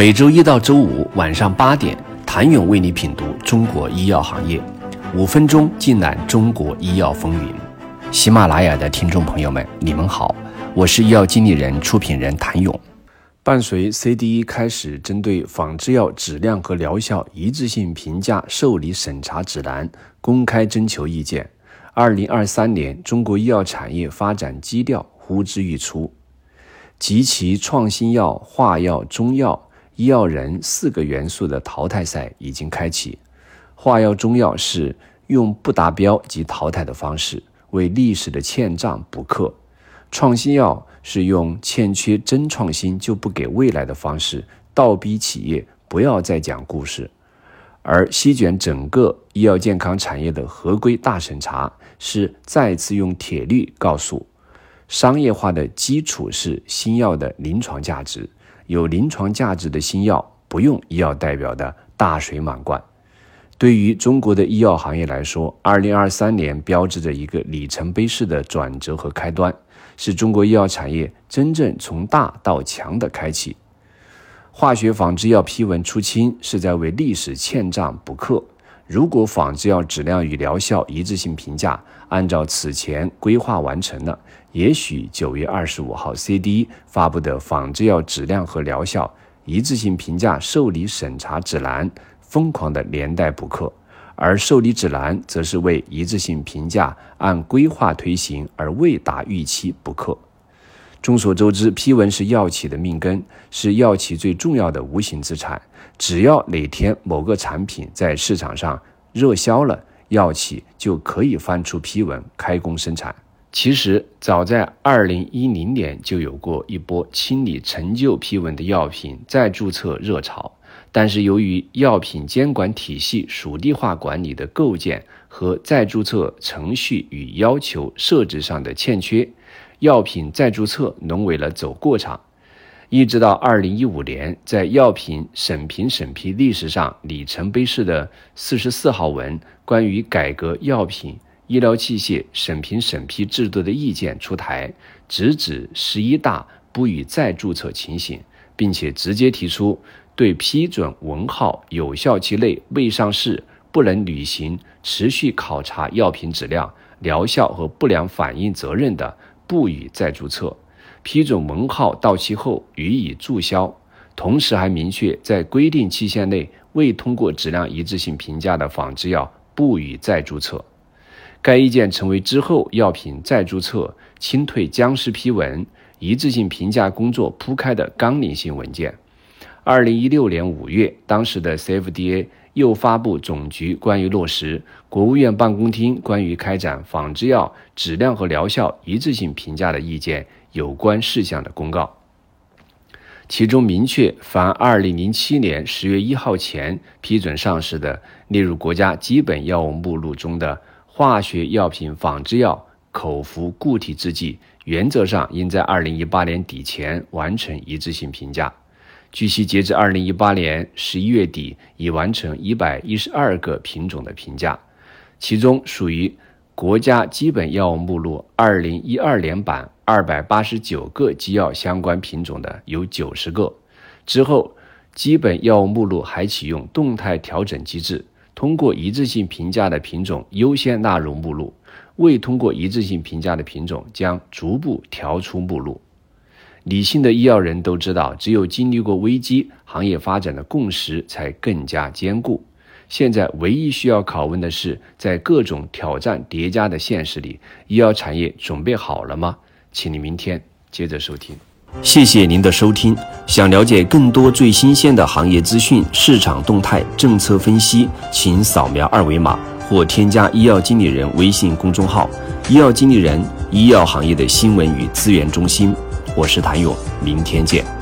每周一到周五晚上八点，谭勇为你品读中国医药行业，五分钟尽览中国医药风云。喜马拉雅的听众朋友们，你们好，我是医药经理人、出品人谭勇。伴随 CDE 开始针对仿制药质量和疗效一致性评价受理审查指南公开征求意见，二零二三年中国医药产业发展基调呼之欲出，及其创新药、化药、中药。医药人四个元素的淘汰赛已经开启，化药中药是用不达标及淘汰的方式为历史的欠账补课，创新药是用欠缺真创新就不给未来的方式倒逼企业不要再讲故事，而席卷整个医药健康产业的合规大审查是再次用铁律告诉，商业化的基础是新药的临床价值。有临床价值的新药不用医药代表的大水满灌。对于中国的医药行业来说，二零二三年标志着一个里程碑式的转折和开端，是中国医药产业真正从大到强的开启。化学仿制药批文出清，是在为历史欠账补课。如果仿制药质量与疗效一致性评价按照此前规划完成了，也许九月二十五号 C D 发布的仿制药质量和疗效一致性评价受理审查指南疯狂的连带补课，而受理指南则是为一致性评价按规划推行而未达预期补课。众所周知，批文是药企的命根，是药企最重要的无形资产。只要哪天某个产品在市场上热销了，药企就可以翻出批文开工生产。其实，早在二零一零年就有过一波清理陈旧批文的药品再注册热潮，但是由于药品监管体系属地化管理的构建和再注册程序与要求设置上的欠缺。药品再注册沦为了走过场，一直到二零一五年，在药品审评审批历史上里程碑式的四十四号文关于改革药品医疗器械审评审批制度的意见出台，直指十一大不予再注册情形，并且直接提出对批准文号有效期内未上市、不能履行持续考察药品质量、疗效和不良反应责任的。不予再注册，批准文号到期后予以注销。同时还明确，在规定期限内未通过质量一致性评价的仿制药不予再注册。该意见成为之后药品再注册、清退僵尸批文、一致性评价工作铺开的纲领性文件。二零一六年五月，当时的 CFDA。又发布总局关于落实国务院办公厅关于开展仿制药质量和疗效一致性评价的意见有关事项的公告，其中明确，凡二零零七年十月一号前批准上市的列入国家基本药物目录中的化学药品仿制药口服固体制剂，原则上应在二零一八年底前完成一致性评价。据悉，截至二零一八年十一月底，已完成一百一十二个品种的评价，其中属于国家基本药物目录二零一二年版二百八十九个基药相关品种的有九十个。之后，基本药物目录还启用动态调整机制，通过一致性评价的品种优先纳入目录，未通过一致性评价的品种将逐步调出目录。理性的医药人都知道，只有经历过危机，行业发展的共识才更加坚固。现在唯一需要拷问的是，在各种挑战叠加的现实里，医药产业准备好了吗？请你明天接着收听。谢谢您的收听。想了解更多最新鲜的行业资讯、市场动态、政策分析，请扫描二维码或添加医药经理人微信公众号“医药经理人”——医药行业的新闻与资源中心。我是谭勇，明天见。